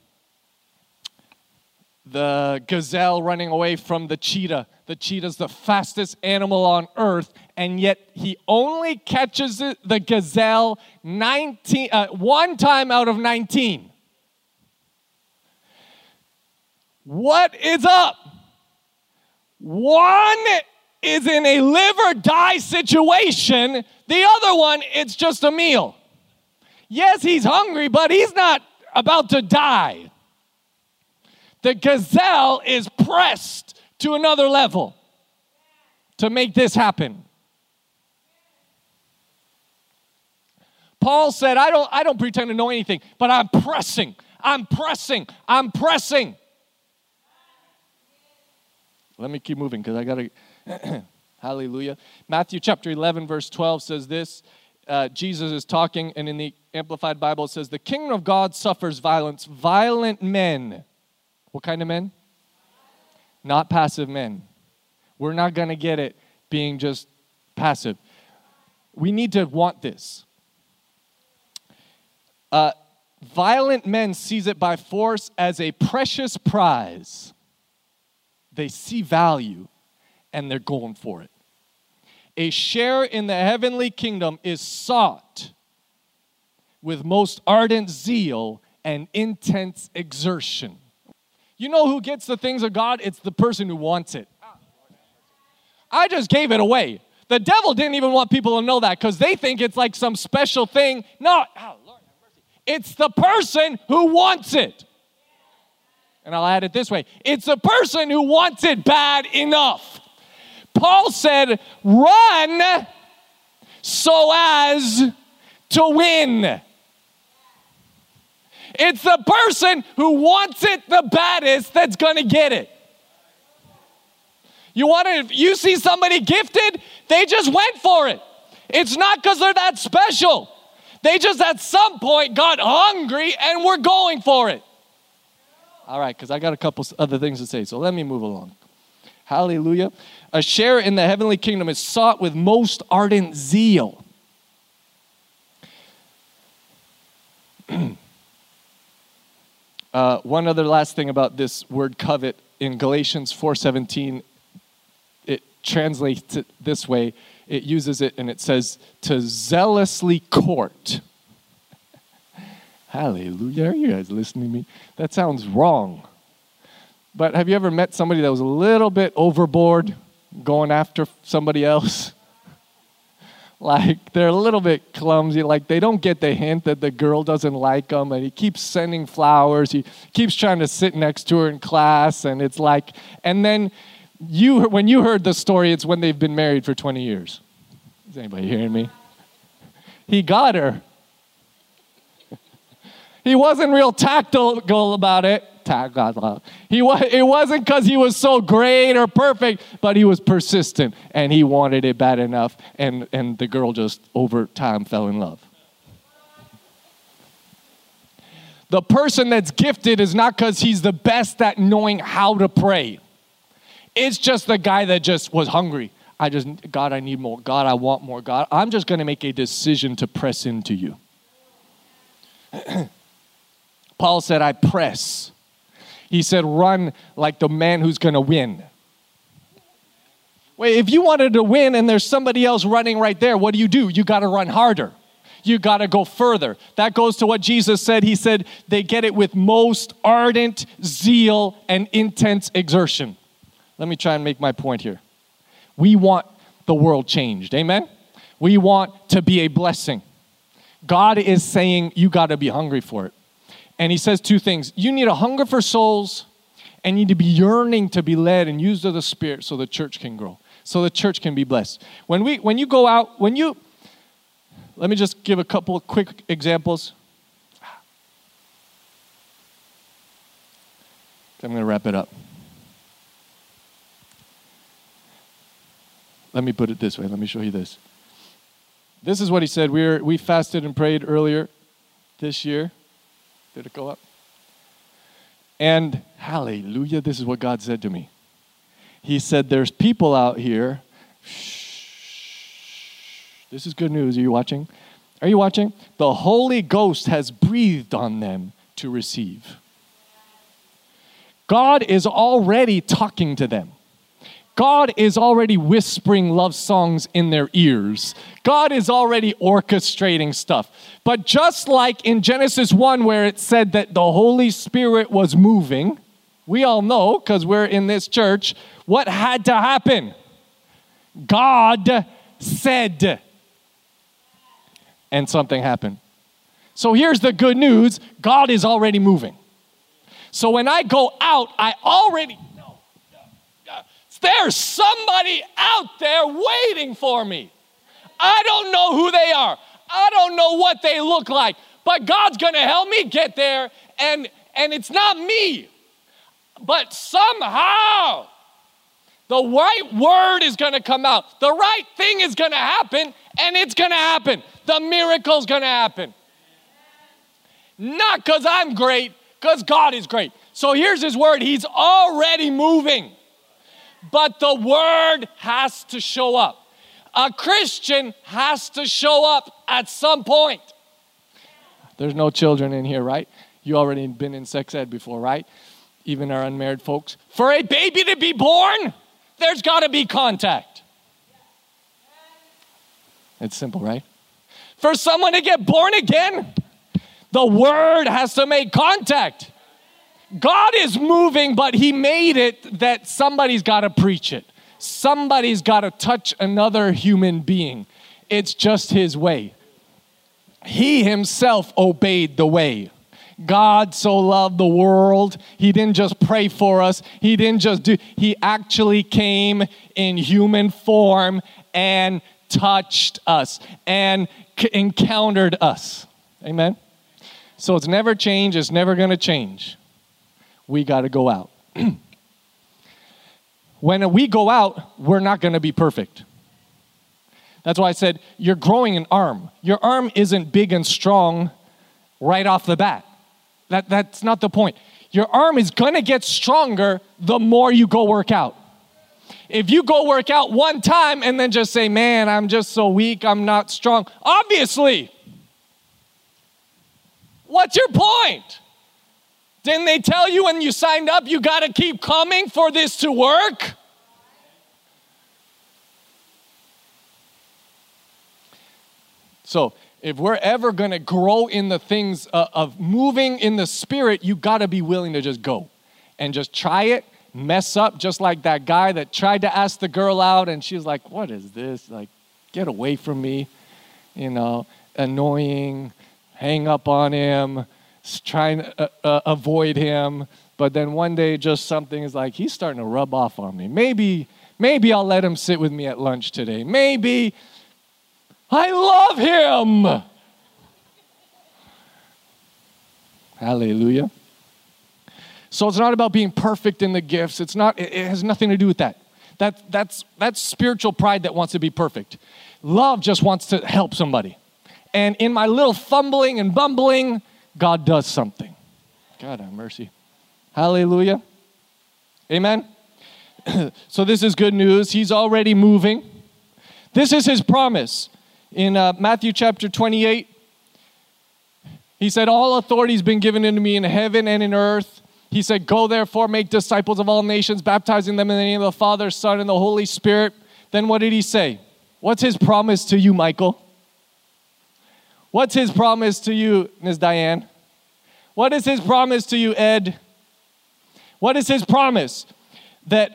the gazelle running away from the cheetah. The cheetah's the fastest animal on earth, and yet he only catches the gazelle 19, uh, one time out of 19. What is up? One is in a live or die situation, the other one, it's just a meal. Yes, he's hungry, but he's not about to die. The gazelle is pressed to another level to make this happen. Paul said, I don't, I don't pretend to know anything, but I'm pressing, I'm pressing, I'm pressing. Let me keep moving because I got to. Hallelujah. Matthew chapter 11, verse 12 says this. Uh, Jesus is talking, and in the Amplified Bible, it says, The kingdom of God suffers violence. Violent men. What kind of men? Not passive men. We're not going to get it being just passive. We need to want this. Uh, violent men seize it by force as a precious prize they see value and they're going for it. A share in the heavenly kingdom is sought with most ardent zeal and intense exertion. You know who gets the things of God? It's the person who wants it. I just gave it away. The devil didn't even want people to know that because they think it's like some special thing. No, oh, Lord it's the person who wants it. And I'll add it this way it's a person who wants it bad enough. Paul said, run so as to win. It's the person who wants it the baddest that's gonna get it. You want to, you see somebody gifted, they just went for it. It's not because they're that special. They just at some point got hungry and were going for it. All right, because I got a couple other things to say, so let me move along. Hallelujah. A share in the heavenly kingdom is sought with most ardent zeal. uh, one other last thing about this word covet in Galatians 4:17 it translates it this way it uses it and it says to zealously court. Hallelujah. Are you guys listening to me? That sounds wrong. But have you ever met somebody that was a little bit overboard going after somebody else? like they're a little bit clumsy like they don't get the hint that the girl doesn't like them and he keeps sending flowers he keeps trying to sit next to her in class and it's like and then you, when you heard the story, it's when they've been married for 20 years. Is anybody hearing me? He got her. He wasn't real tactical about it. He was, it wasn't because he was so great or perfect, but he was persistent and he wanted it bad enough, and, and the girl just over time fell in love. The person that's gifted is not because he's the best at knowing how to pray. It's just the guy that just was hungry. I just, God, I need more. God, I want more. God, I'm just going to make a decision to press into you. Paul said, I press. He said, run like the man who's going to win. Wait, if you wanted to win and there's somebody else running right there, what do you do? You got to run harder. You got to go further. That goes to what Jesus said. He said, they get it with most ardent zeal and intense exertion. Let me try and make my point here. We want the world changed. Amen? We want to be a blessing. God is saying you got to be hungry for it. And He says two things you need a hunger for souls, and you need to be yearning to be led and used of the Spirit so the church can grow, so the church can be blessed. When, we, when you go out, when you, let me just give a couple of quick examples. I'm going to wrap it up. Let me put it this way. Let me show you this. This is what he said. We, were, we fasted and prayed earlier this year. Did it go up? And hallelujah, this is what God said to me. He said, There's people out here. This is good news. Are you watching? Are you watching? The Holy Ghost has breathed on them to receive. God is already talking to them. God is already whispering love songs in their ears. God is already orchestrating stuff. But just like in Genesis 1, where it said that the Holy Spirit was moving, we all know because we're in this church, what had to happen? God said, and something happened. So here's the good news God is already moving. So when I go out, I already there's somebody out there waiting for me. I don't know who they are. I don't know what they look like, but God's going to help me get there and and it's not me. But somehow the right word is going to come out. The right thing is going to happen and it's going to happen. The miracle's going to happen. Not cuz I'm great, cuz God is great. So here's his word. He's already moving but the word has to show up. A Christian has to show up at some point. There's no children in here, right? You already been in sex ed before, right? Even our unmarried folks. For a baby to be born, there's got to be contact. It's simple, right? For someone to get born again, the word has to make contact. God is moving, but He made it that somebody's got to preach it. Somebody's got to touch another human being. It's just His way. He Himself obeyed the way. God so loved the world. He didn't just pray for us. He didn't just do, He actually came in human form and touched us and encountered us. Amen? So it's never changed, it's never going to change. We got to go out. when we go out, we're not going to be perfect. That's why I said you're growing an arm. Your arm isn't big and strong right off the bat. That, that's not the point. Your arm is going to get stronger the more you go work out. If you go work out one time and then just say, man, I'm just so weak, I'm not strong, obviously, what's your point? Didn't they tell you when you signed up you got to keep coming for this to work? So, if we're ever going to grow in the things uh, of moving in the spirit, you got to be willing to just go and just try it, mess up, just like that guy that tried to ask the girl out, and she's like, What is this? Like, get away from me. You know, annoying, hang up on him, trying to uh, uh, avoid him. But then one day, just something is like, He's starting to rub off on me. Maybe, maybe I'll let him sit with me at lunch today. Maybe I love him. Hallelujah. So it's not about being perfect in the gifts. It's not, it has nothing to do with that. That, that's, that's spiritual pride that wants to be perfect. Love just wants to help somebody. And in my little fumbling and bumbling, God does something. God have mercy. Hallelujah. Amen. so this is good news. He's already moving. This is his promise in uh, Matthew chapter 28. He said, All authority has been given unto me in heaven and in earth. He said, Go therefore, make disciples of all nations, baptizing them in the name of the Father, Son, and the Holy Spirit. Then what did he say? What's his promise to you, Michael? What's his promise to you, Ms. Diane? What is his promise to you, Ed? What is his promise? That,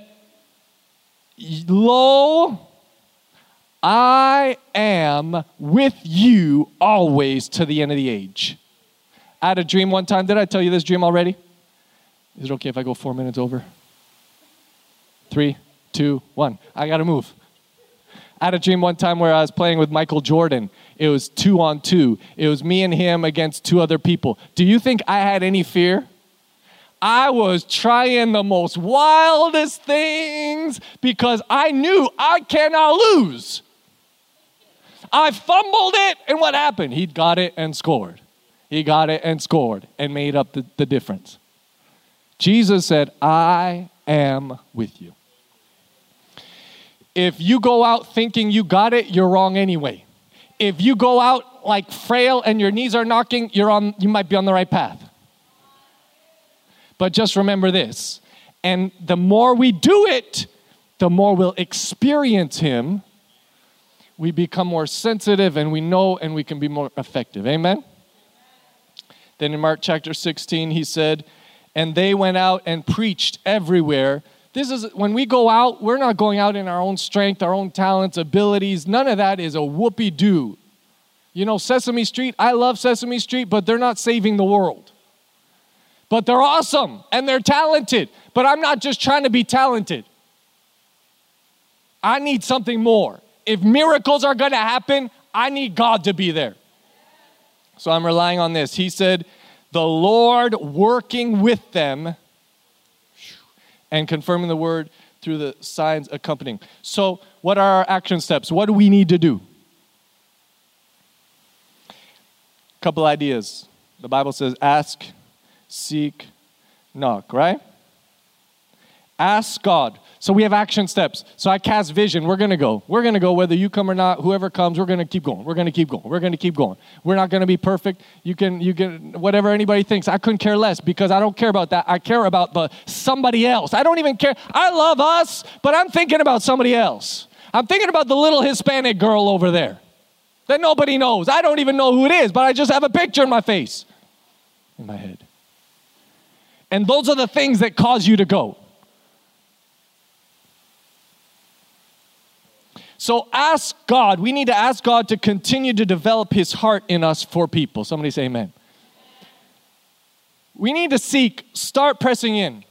lo, I am with you always to the end of the age. I had a dream one time. Did I tell you this dream already? Is it okay if I go four minutes over? Three, two, one. I got to move. I had a dream one time where I was playing with Michael Jordan. It was two on two. It was me and him against two other people. Do you think I had any fear? I was trying the most wildest things because I knew I cannot lose. I fumbled it, and what happened? He got it and scored. He got it and scored and made up the, the difference. Jesus said, I am with you. If you go out thinking you got it, you're wrong anyway. If you go out like frail and your knees are knocking, you're on, you might be on the right path. But just remember this. And the more we do it, the more we'll experience Him we become more sensitive and we know and we can be more effective. Amen? Then in Mark chapter 16, he said, And they went out and preached everywhere. This is when we go out, we're not going out in our own strength, our own talents, abilities. None of that is a whoopee doo. You know, Sesame Street, I love Sesame Street, but they're not saving the world. But they're awesome and they're talented. But I'm not just trying to be talented, I need something more if miracles are going to happen, I need God to be there. So I'm relying on this. He said, The Lord working with them and confirming the word through the signs accompanying. So, what are our action steps? What do we need to do? Couple ideas. The Bible says, Ask, seek, knock, right? Ask God. So we have action steps. So I cast vision. We're going to go. We're going to go whether you come or not. Whoever comes, we're going to keep going. We're going to keep going. We're going to keep going. We're not going to be perfect. You can you can whatever anybody thinks. I couldn't care less because I don't care about that. I care about the somebody else. I don't even care. I love us, but I'm thinking about somebody else. I'm thinking about the little Hispanic girl over there that nobody knows. I don't even know who it is, but I just have a picture in my face in my head. And those are the things that cause you to go. So ask God, we need to ask God to continue to develop his heart in us for people. Somebody say amen. We need to seek, start pressing in.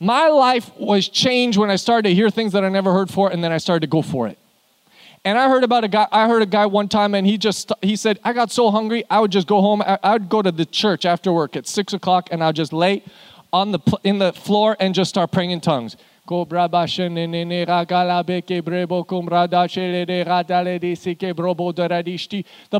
My life was changed when I started to hear things that I never heard for, and then I started to go for it. And I heard about a guy. I heard a guy one time, and he just he said, "I got so hungry, I would just go home. I, I would go to the church after work at six o'clock, and I'd just lay on the in the floor and just start praying in tongues." The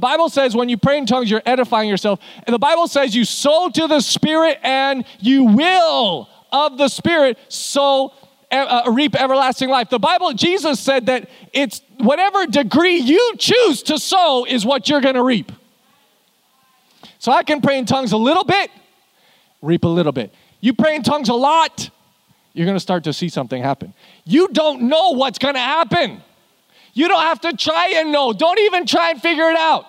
Bible says when you pray in tongues, you're edifying yourself. And the Bible says you sow to the Spirit and you will of the Spirit sow, uh, reap everlasting life. The Bible, Jesus said that it's whatever degree you choose to sow is what you're going to reap. So I can pray in tongues a little bit, reap a little bit. You pray in tongues a lot, you're going to start to see something happen. You don't know what's going to happen. You don't have to try and know. Don't even try and figure it out.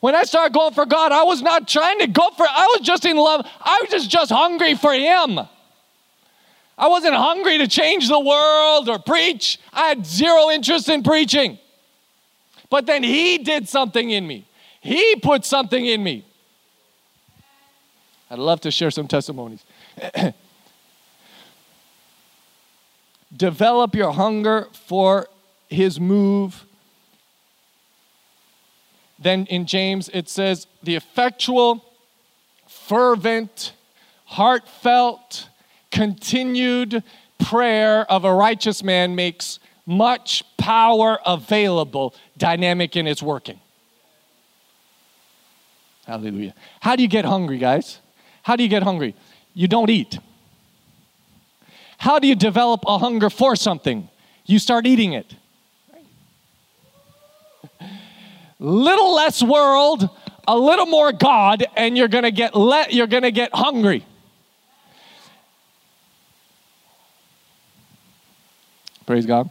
When I started going for God, I was not trying to go for I was just in love. I was just, just hungry for him. I wasn't hungry to change the world or preach. I had zero interest in preaching. But then he did something in me. He put something in me. I'd love to share some testimonies. Develop your hunger for his move. Then in James it says, the effectual, fervent, heartfelt, continued prayer of a righteous man makes much power available, dynamic in its working. Hallelujah. How do you get hungry, guys? How do you get hungry? You don't eat. How do you develop a hunger for something? You start eating it. little less world, a little more God, and you're gonna get le- you're gonna get hungry. Praise God.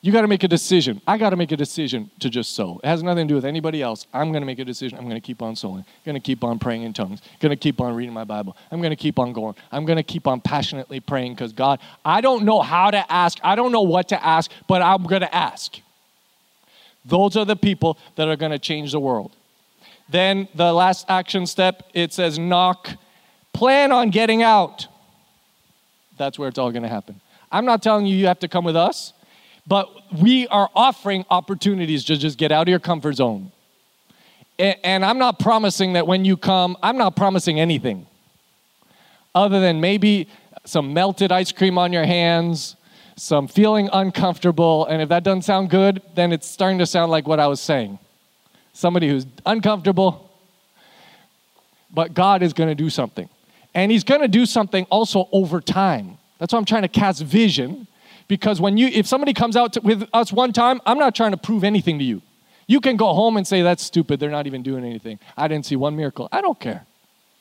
You got to make a decision. I got to make a decision to just sow. It has nothing to do with anybody else. I'm going to make a decision. I'm going to keep on sowing. I'm going to keep on praying in tongues. I'm going to keep on reading my Bible. I'm going to keep on going. I'm going to keep on passionately praying because God, I don't know how to ask. I don't know what to ask, but I'm going to ask. Those are the people that are going to change the world. Then the last action step, it says knock. Plan on getting out. That's where it's all going to happen. I'm not telling you you have to come with us. But we are offering opportunities to just get out of your comfort zone. And I'm not promising that when you come, I'm not promising anything other than maybe some melted ice cream on your hands, some feeling uncomfortable. And if that doesn't sound good, then it's starting to sound like what I was saying. Somebody who's uncomfortable, but God is going to do something. And He's going to do something also over time. That's why I'm trying to cast vision because when you, if somebody comes out to, with us one time, I'm not trying to prove anything to you. You can go home and say, that's stupid. They're not even doing anything. I didn't see one miracle. I don't care.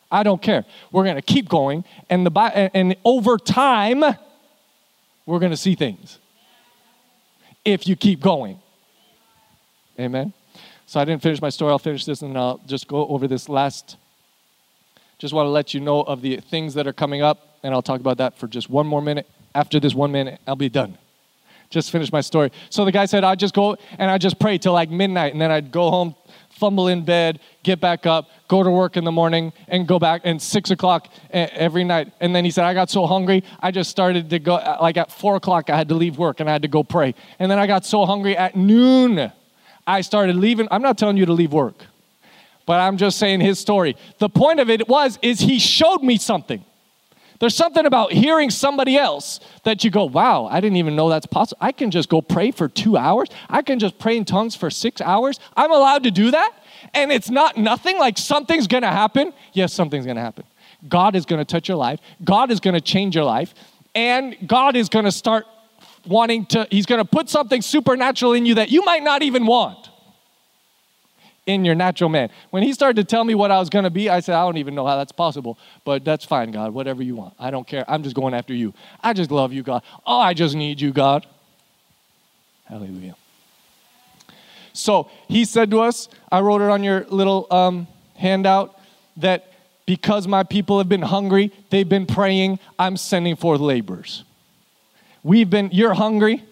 I don't care. We're going to keep going. And, the, and over time, we're going to see things. If you keep going. Amen. So I didn't finish my story. I'll finish this and I'll just go over this last. Just want to let you know of the things that are coming up, and I'll talk about that for just one more minute after this one minute, I'll be done. Just finish my story. So the guy said, I'd just go and I'd just pray till like midnight, and then I'd go home, fumble in bed, get back up, go to work in the morning, and go back, and six o'clock every night. And then he said, I got so hungry, I just started to go, uh, like at four o'clock, I had to leave work and I had to go pray. And then I got so hungry at noon, I started leaving. I'm not telling you to leave work, but I'm just saying his story. The point of it was, is he showed me something. There's something about hearing somebody else that you go, wow, I didn't even know that's possible. I can just go pray for two hours. I can just pray in tongues for six hours. I'm allowed to do that. And it's not nothing like something's gonna happen. Yes, something's gonna happen. God is gonna touch your life, God is gonna change your life, and God is gonna start wanting to, He's gonna put something supernatural in you that you might not even want in your natural man. When he started to tell me what I was going to be, I said, I don't even know how that's possible, but that's fine, God, whatever you want. I don't care. I'm just going after you. I just love you, God. Oh, I just need you, God. Hallelujah. So he said to us, I wrote it on your little um, handout, that because my people have been hungry, they've been praying, I'm sending forth laborers. We've been, you're hungry.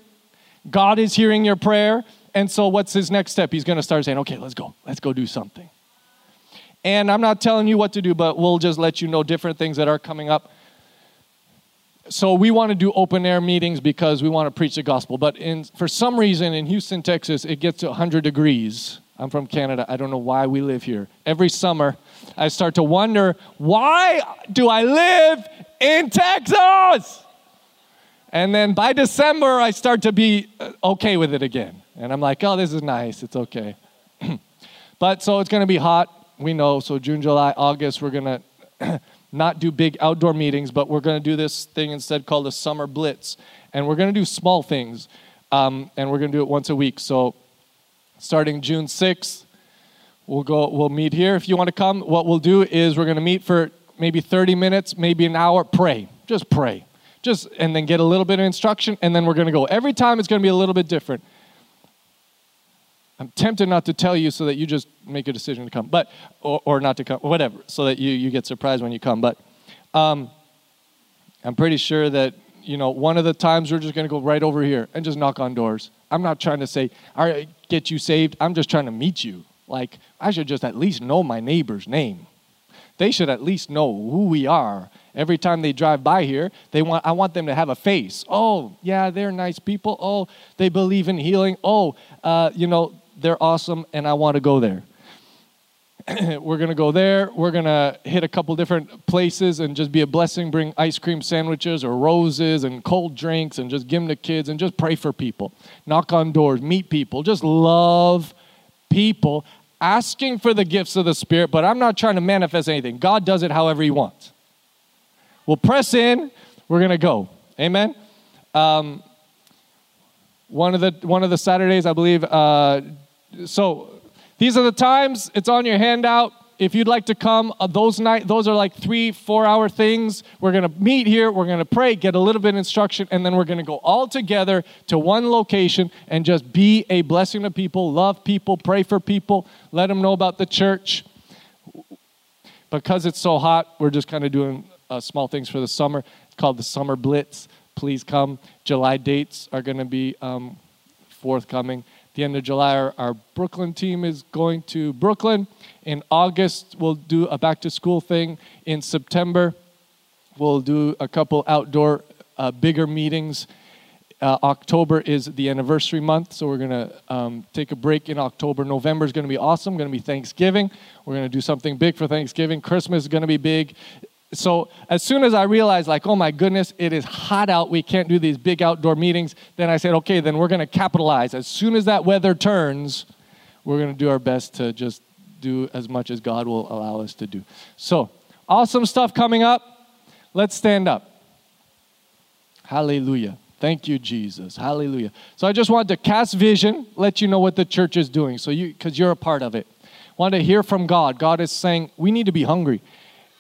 God is hearing your prayer. And so, what's his next step? He's going to start saying, okay, let's go. Let's go do something. And I'm not telling you what to do, but we'll just let you know different things that are coming up. So, we want to do open air meetings because we want to preach the gospel. But in, for some reason in Houston, Texas, it gets to 100 degrees. I'm from Canada. I don't know why we live here. Every summer, I start to wonder why do I live in Texas? And then by December, I start to be uh, okay with it again. And I'm like, oh, this is nice. It's okay. but so it's going to be hot. We know. So June, July, August, we're going to not do big outdoor meetings, but we're going to do this thing instead called a summer blitz. And we're going to do small things. Um, and we're going to do it once a week. So starting June 6th, we'll go, we'll meet here. If you want to come, what we'll do is we're going to meet for maybe 30 minutes, maybe an hour, pray. Just pray just and then get a little bit of instruction and then we're going to go every time it's going to be a little bit different i'm tempted not to tell you so that you just make a decision to come but or, or not to come whatever so that you, you get surprised when you come but um, i'm pretty sure that you know one of the times we're just going to go right over here and just knock on doors i'm not trying to say all right get you saved i'm just trying to meet you like i should just at least know my neighbor's name they should at least know who we are Every time they drive by here, they want, I want them to have a face. Oh, yeah, they're nice people. Oh, they believe in healing. Oh, uh, you know, they're awesome, and I want to go there. we're going to go there. We're going to hit a couple different places and just be a blessing, bring ice cream sandwiches or roses and cold drinks and just give them to kids and just pray for people. Knock on doors, meet people, just love people, asking for the gifts of the Spirit, but I'm not trying to manifest anything. God does it however He wants. We'll press in. We're going to go. Amen. Um, one of the one of the Saturdays, I believe. Uh, so these are the times. It's on your handout. If you'd like to come, uh, those night those are like three, four hour things. We're gonna meet here. We're gonna pray, get a little bit of instruction, and then we're gonna go all together to one location and just be a blessing to people, love people, pray for people, let them know about the church. Because it's so hot, we're just kind of doing uh, small things for the summer. It's called the Summer Blitz. Please come. July dates are to be um, forthcoming. The end of July, our, our, Brooklyn team is going to Brooklyn. In August, we'll do a back to school thing. In September, we'll do a couple outdoor, uh, bigger meetings. Uh, October is the anniversary month, so we're going to um, take a break in October. November is going to be awesome, going to be Thanksgiving. We're going to do something big for Thanksgiving. Christmas is going to be big so as soon as I realized, like, oh my goodness, it is hot out, we can't do these big outdoor meetings, then I said, okay, then we're going to capitalize. As soon as that weather turns, we're going to do our best to just do as much as God will allow us to do. So, awesome stuff coming up. Let's stand up. Hallelujah. Thank you, Jesus. Hallelujah. So I just wanted to cast vision, let you know what the church is doing. So you because you're a part of it. Want to hear from God. God is saying we need to be hungry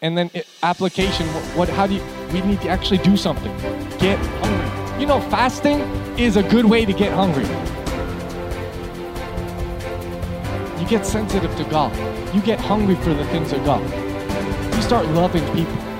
and then it, application what, what, how do you we need to actually do something. Get hungry. You know fasting is a good way to get hungry. You get sensitive to god. You get hungry for the things of god. You start loving people